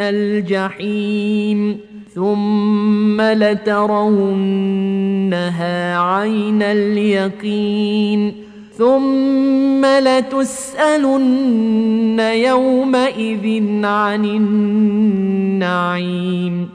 لترون الجحيم ثم لترونها عين اليقين ثم لتسألن يومئذ عن النعيم